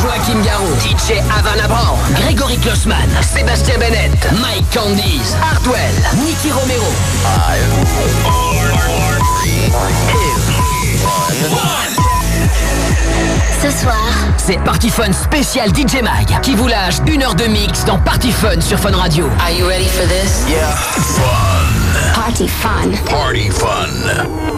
Joachim Garou, DJ Havana Brown, Grégory Klossman, Sébastien Bennett, Mike Candies, Hardwell, Nicky Romero. Ce soir, c'est Party Fun spécial DJ Mag qui vous lâche une heure de mix dans Party Fun sur Fun Radio. Are you ready for this? Yeah. Fun. Party Fun. Party Fun.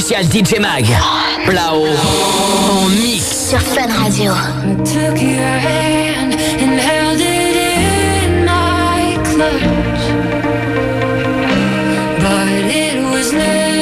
spécial DJ Mag. Plao en mix. Sur Fun Radio. But it was never.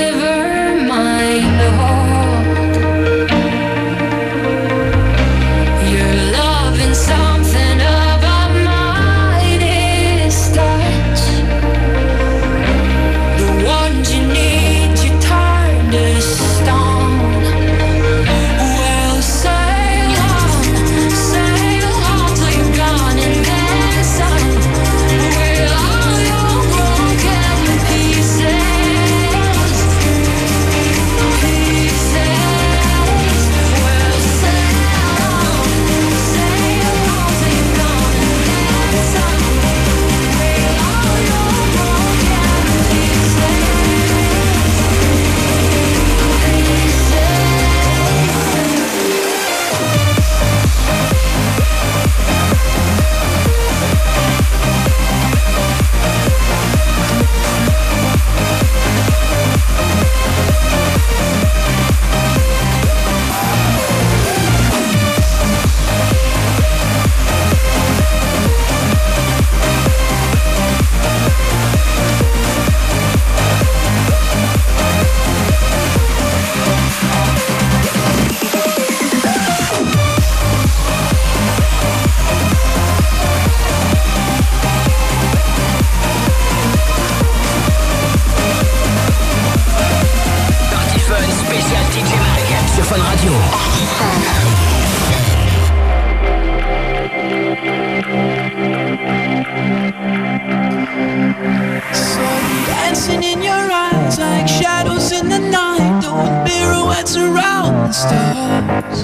stars.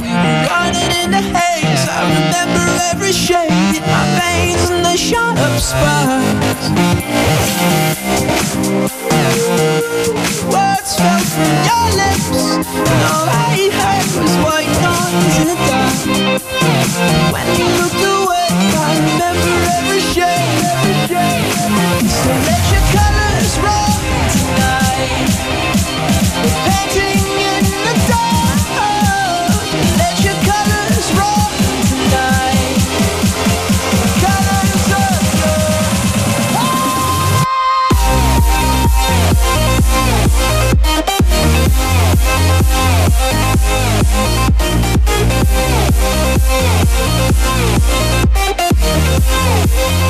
We were running in the haze. I remember every shade in my veins and the shot of sparks. Words fell from your lips, and all I heard was white noise in the dark. When you looked away, I remember every shade, every shade. So let your colors run tonight.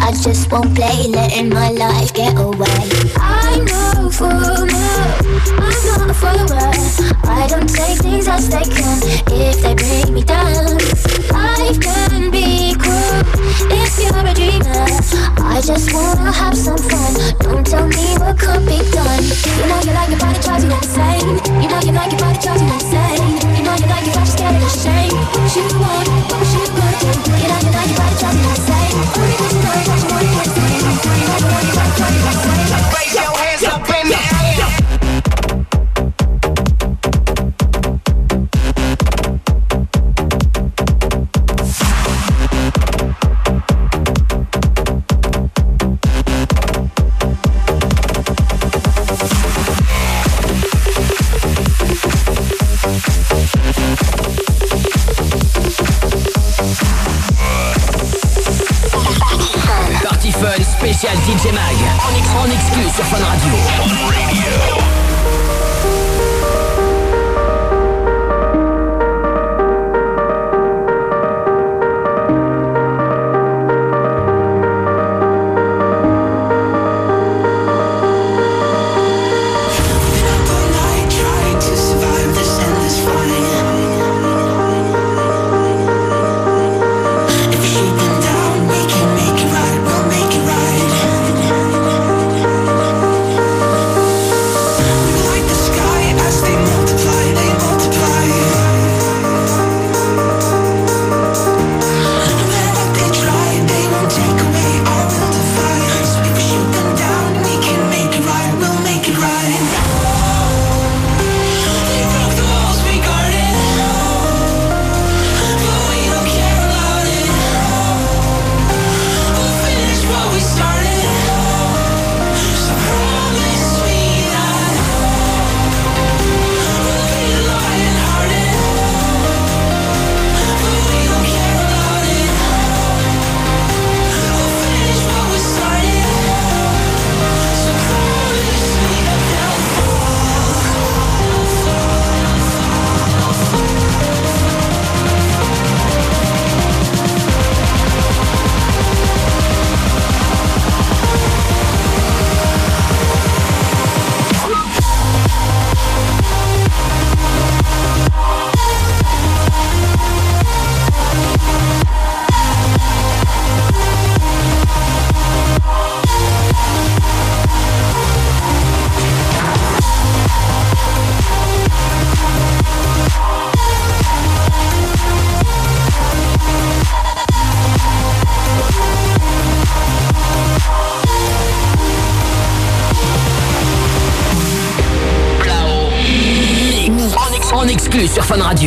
I just won't play, letting my life get away. I'm know for now, I'm not a follower. I don't take things as they come if they bring me down. Life can be cruel if you're a dreamer. I just wanna have some fun. Don't tell me what could be done. You know you like your body, child, you're not the same. You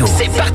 C'est parti.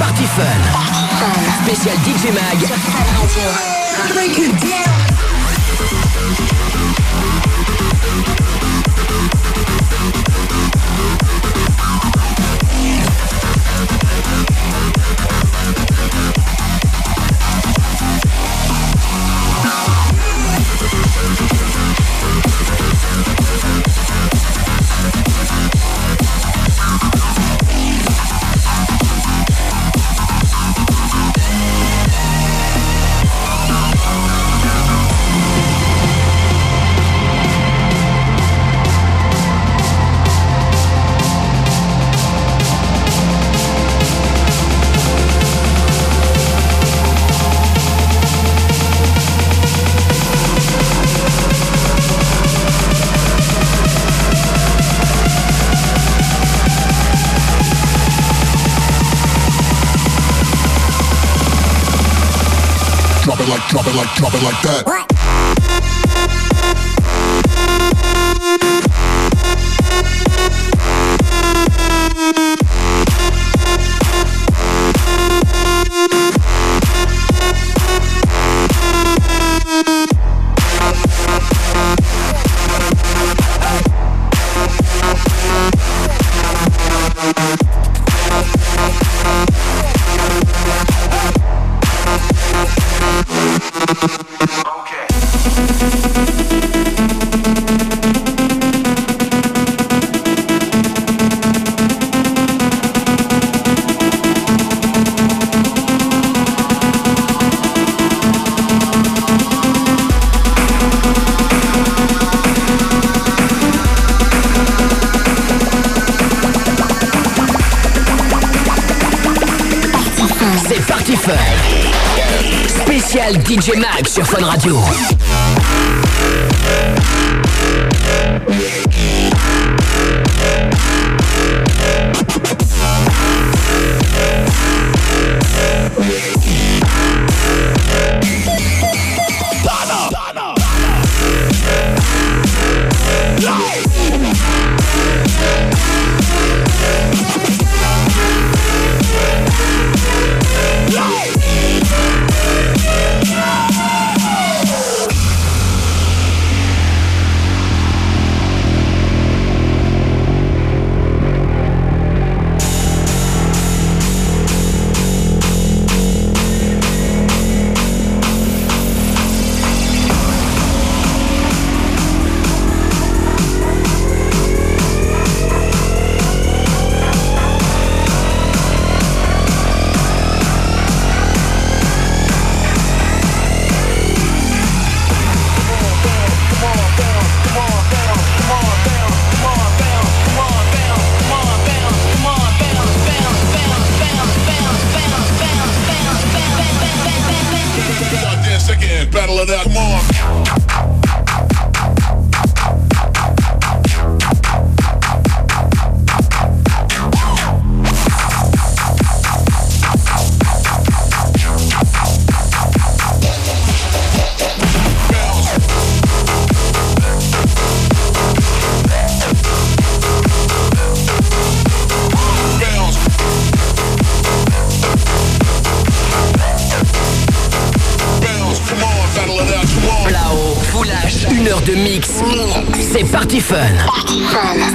Party Fun. Spécial DJ Mag. Drop it like that. DJ Mag sur Fun Radio.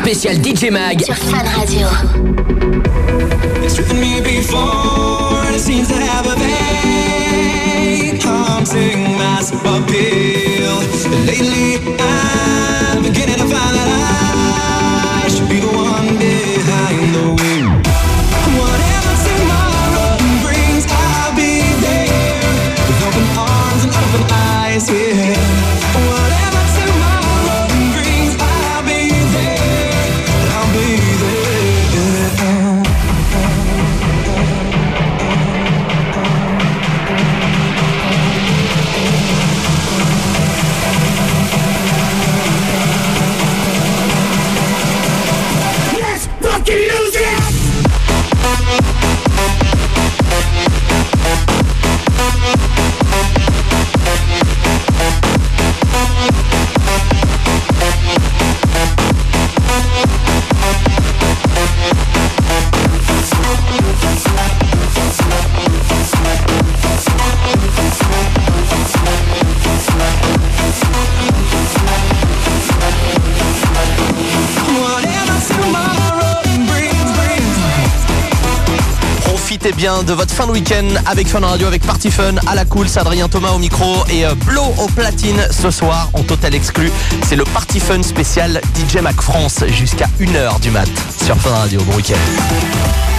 Spécial DJ Mag sur Fun Radio. It's driven me before, it seems to have a vein. Haunting mass appeal. Lately, I'm beginning to find that de votre fin de week-end avec Fun Radio, avec Party Fun à la cool, Adrien Thomas au micro et euh, Blo au platine ce soir en total exclu. C'est le Party Fun spécial DJ Mac France jusqu'à 1h du mat sur Fun Radio. Bon week-end.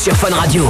Sur Fun Radio.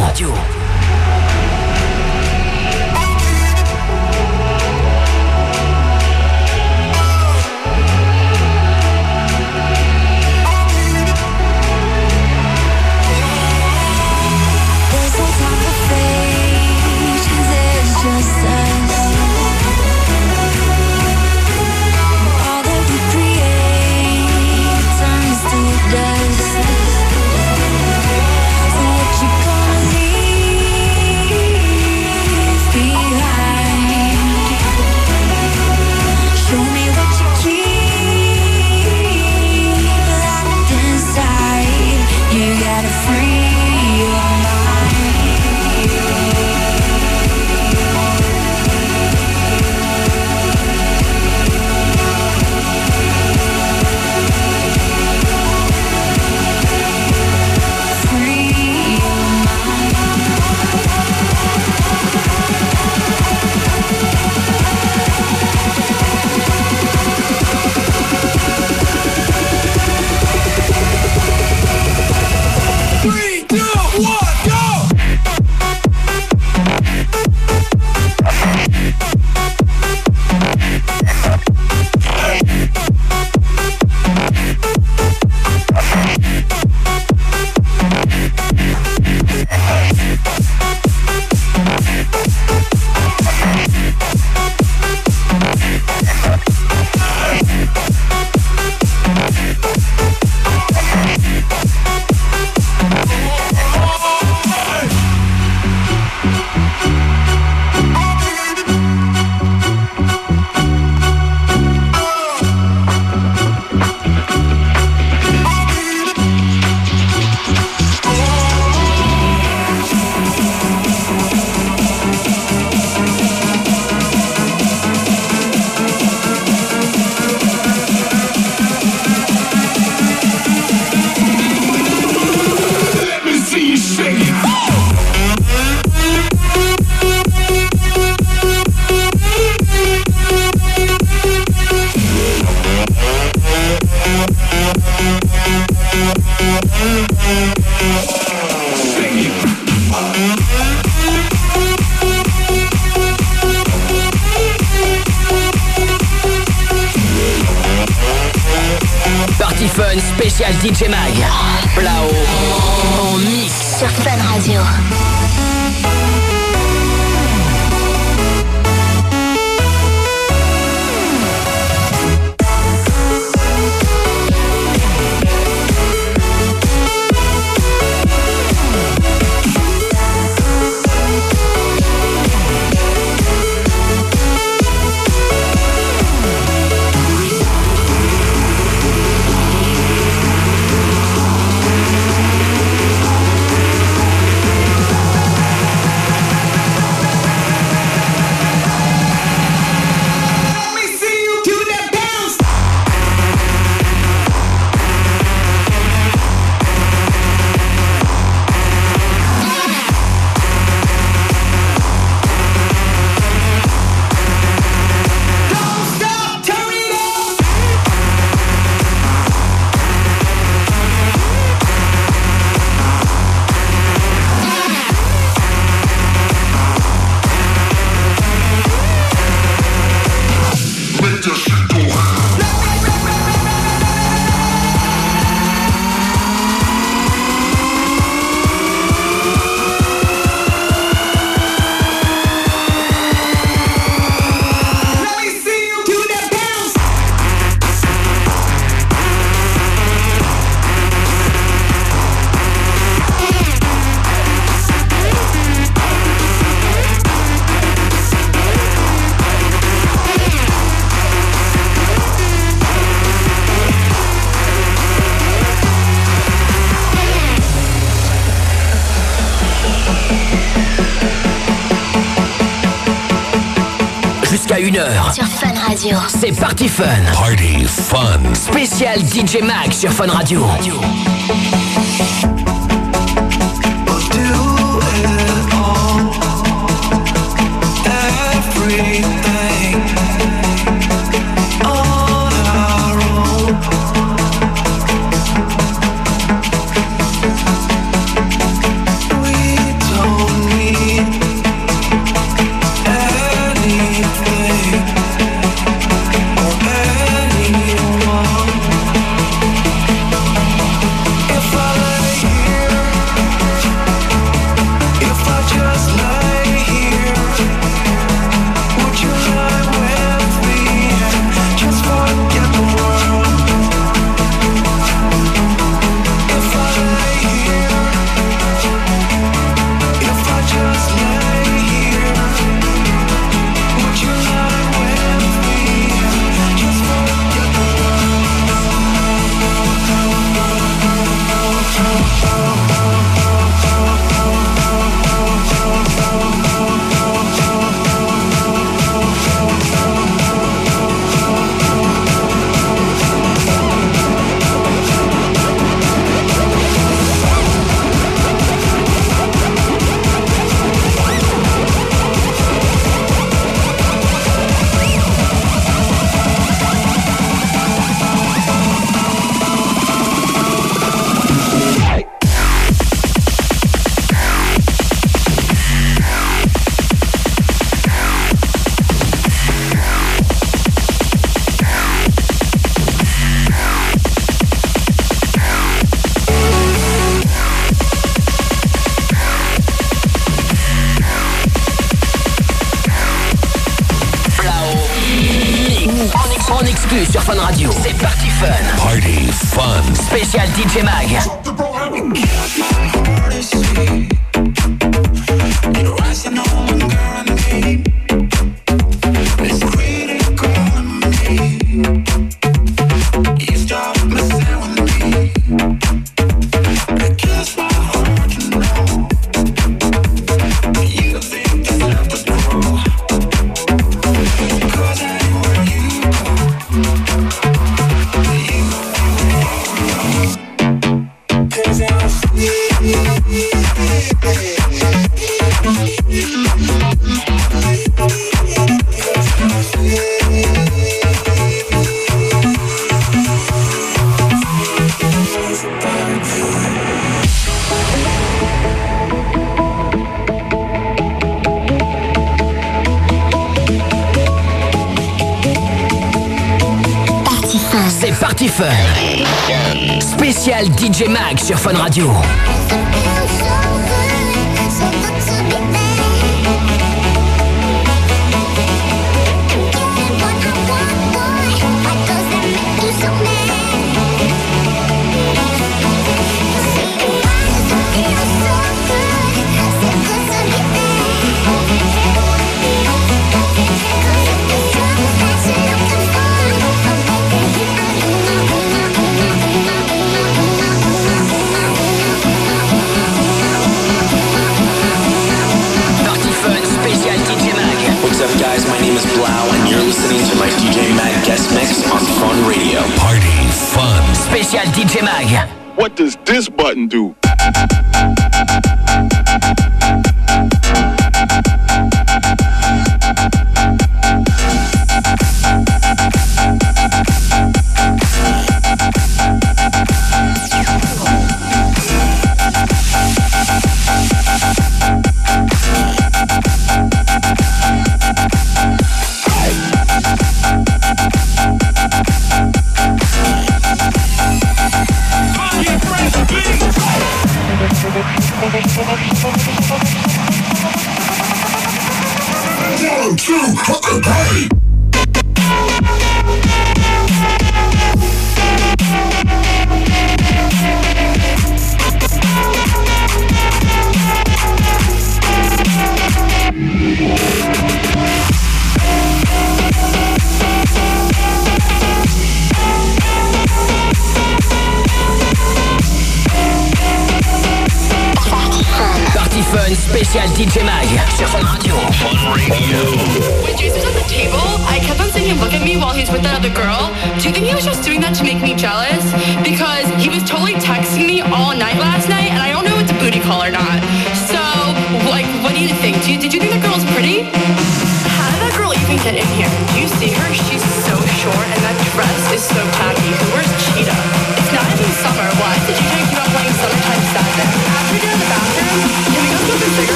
DJ Mag. Sur Fun Radio. C'est parti fun. Party fun. Spécial DJ Mag sur Fun Radio.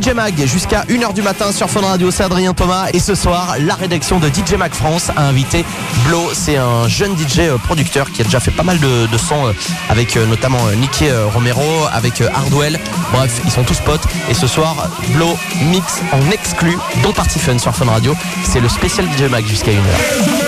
DJ Mag jusqu'à 1h du matin sur Fun Radio, c'est Adrien Thomas. Et ce soir, la rédaction de DJ Mag France a invité Blo. C'est un jeune DJ euh, producteur qui a déjà fait pas mal de, sons euh, avec euh, notamment Nicky Romero, avec Hardwell. Bref, ils sont tous potes. Et ce soir, Blo mix en exclu, dont Party Fun sur Fun Radio. C'est le spécial DJ Mag jusqu'à 1h.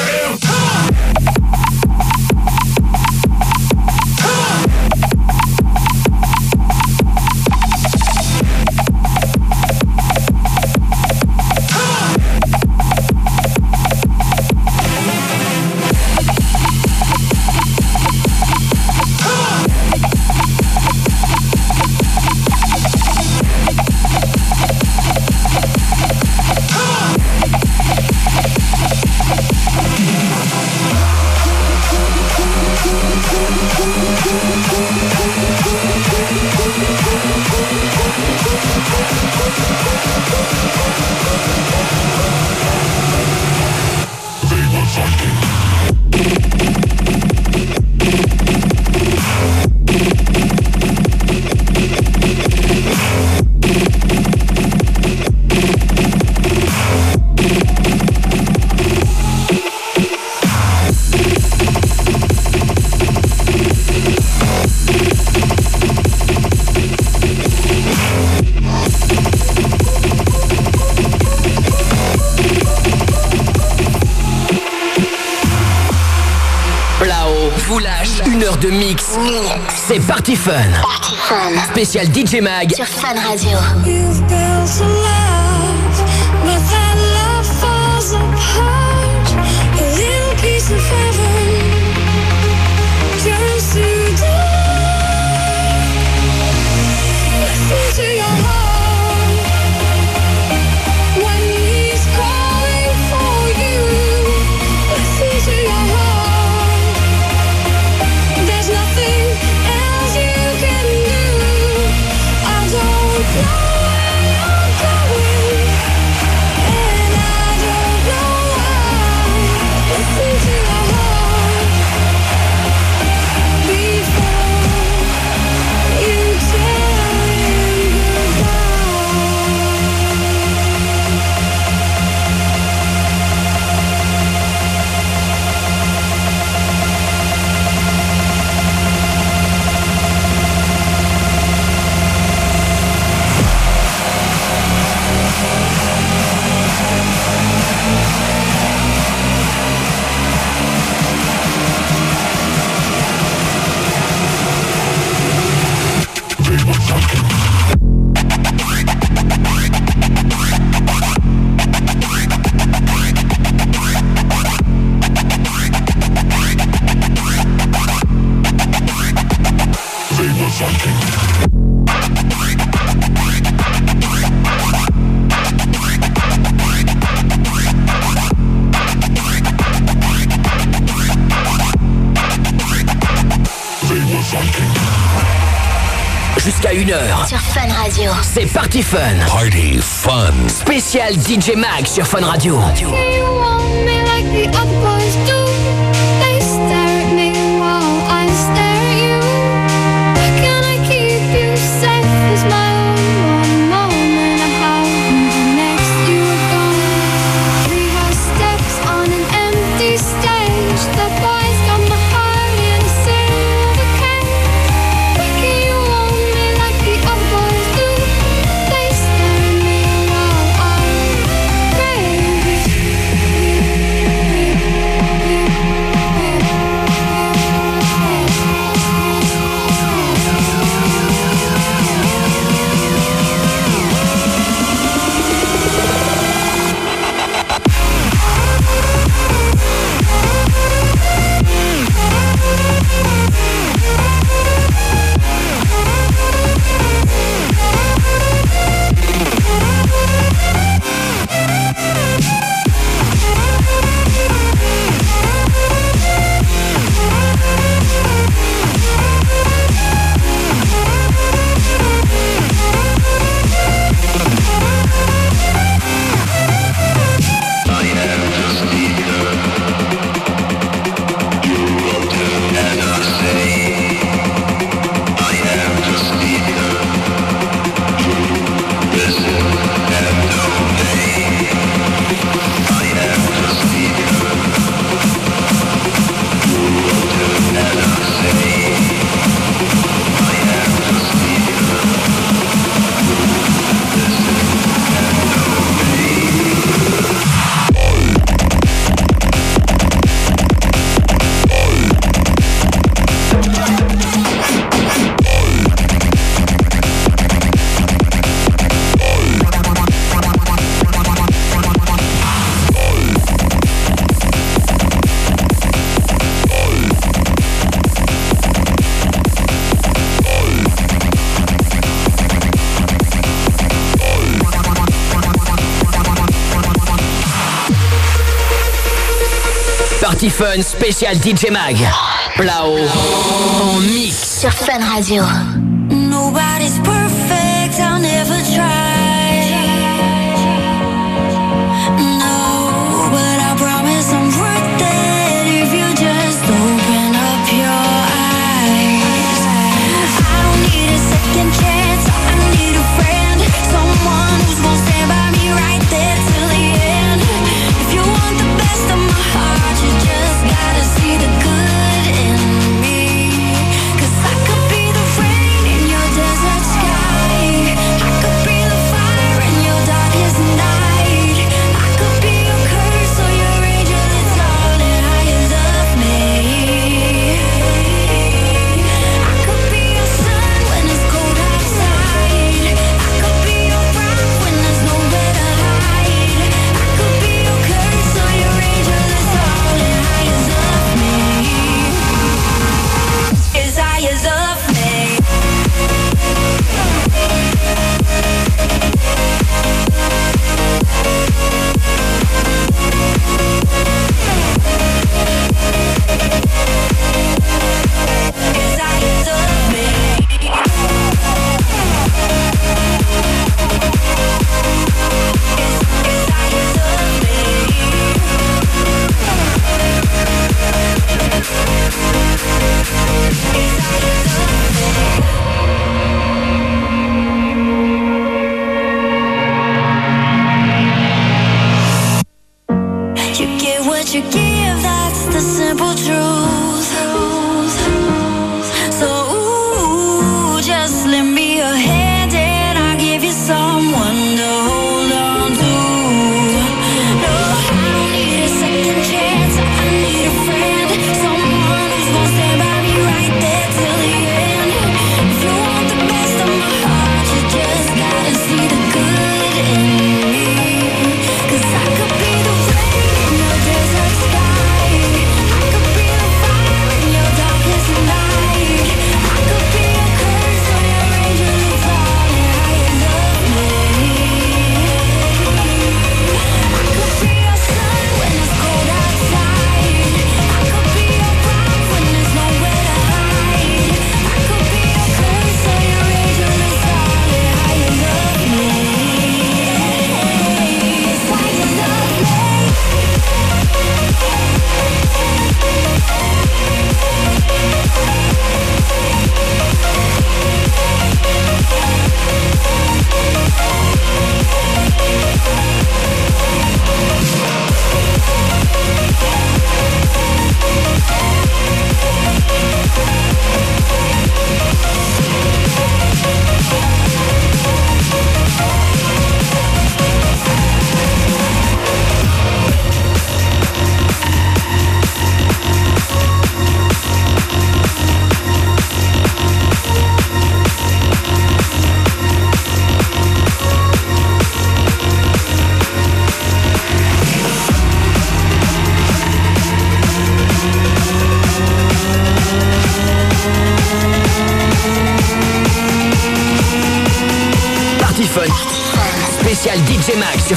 C'est Party Fun. Party Fun. Spécial DJ Mag. Sur Fun Radio. DJ Mag sur Fun Radio. Fun spécial DJ Mag. Plao en mix. Sur Fun Radio.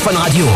Fun Radio.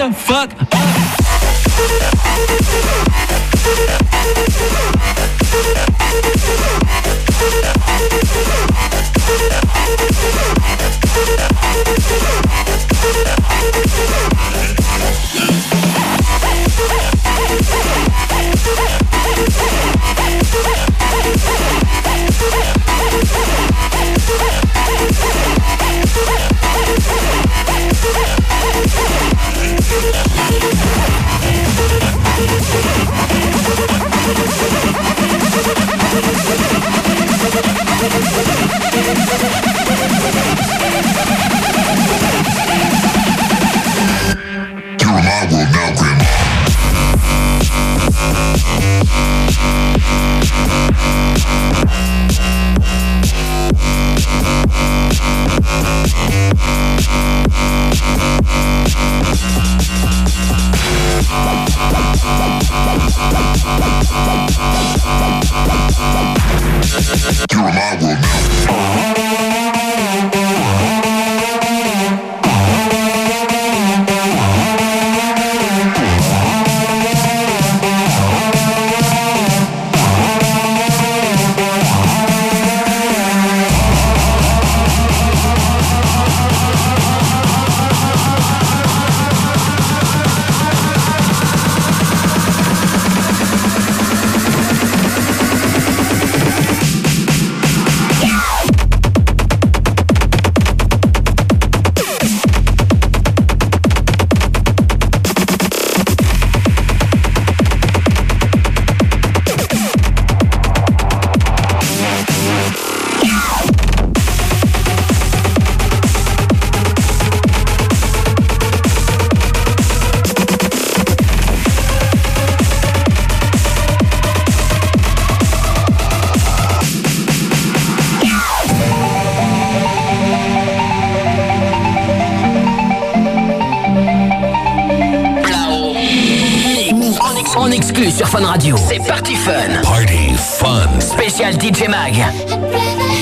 the fuck En exclu sur Fun Radio. C'est Party Fun. Party Fun. Spécial DJ Mag.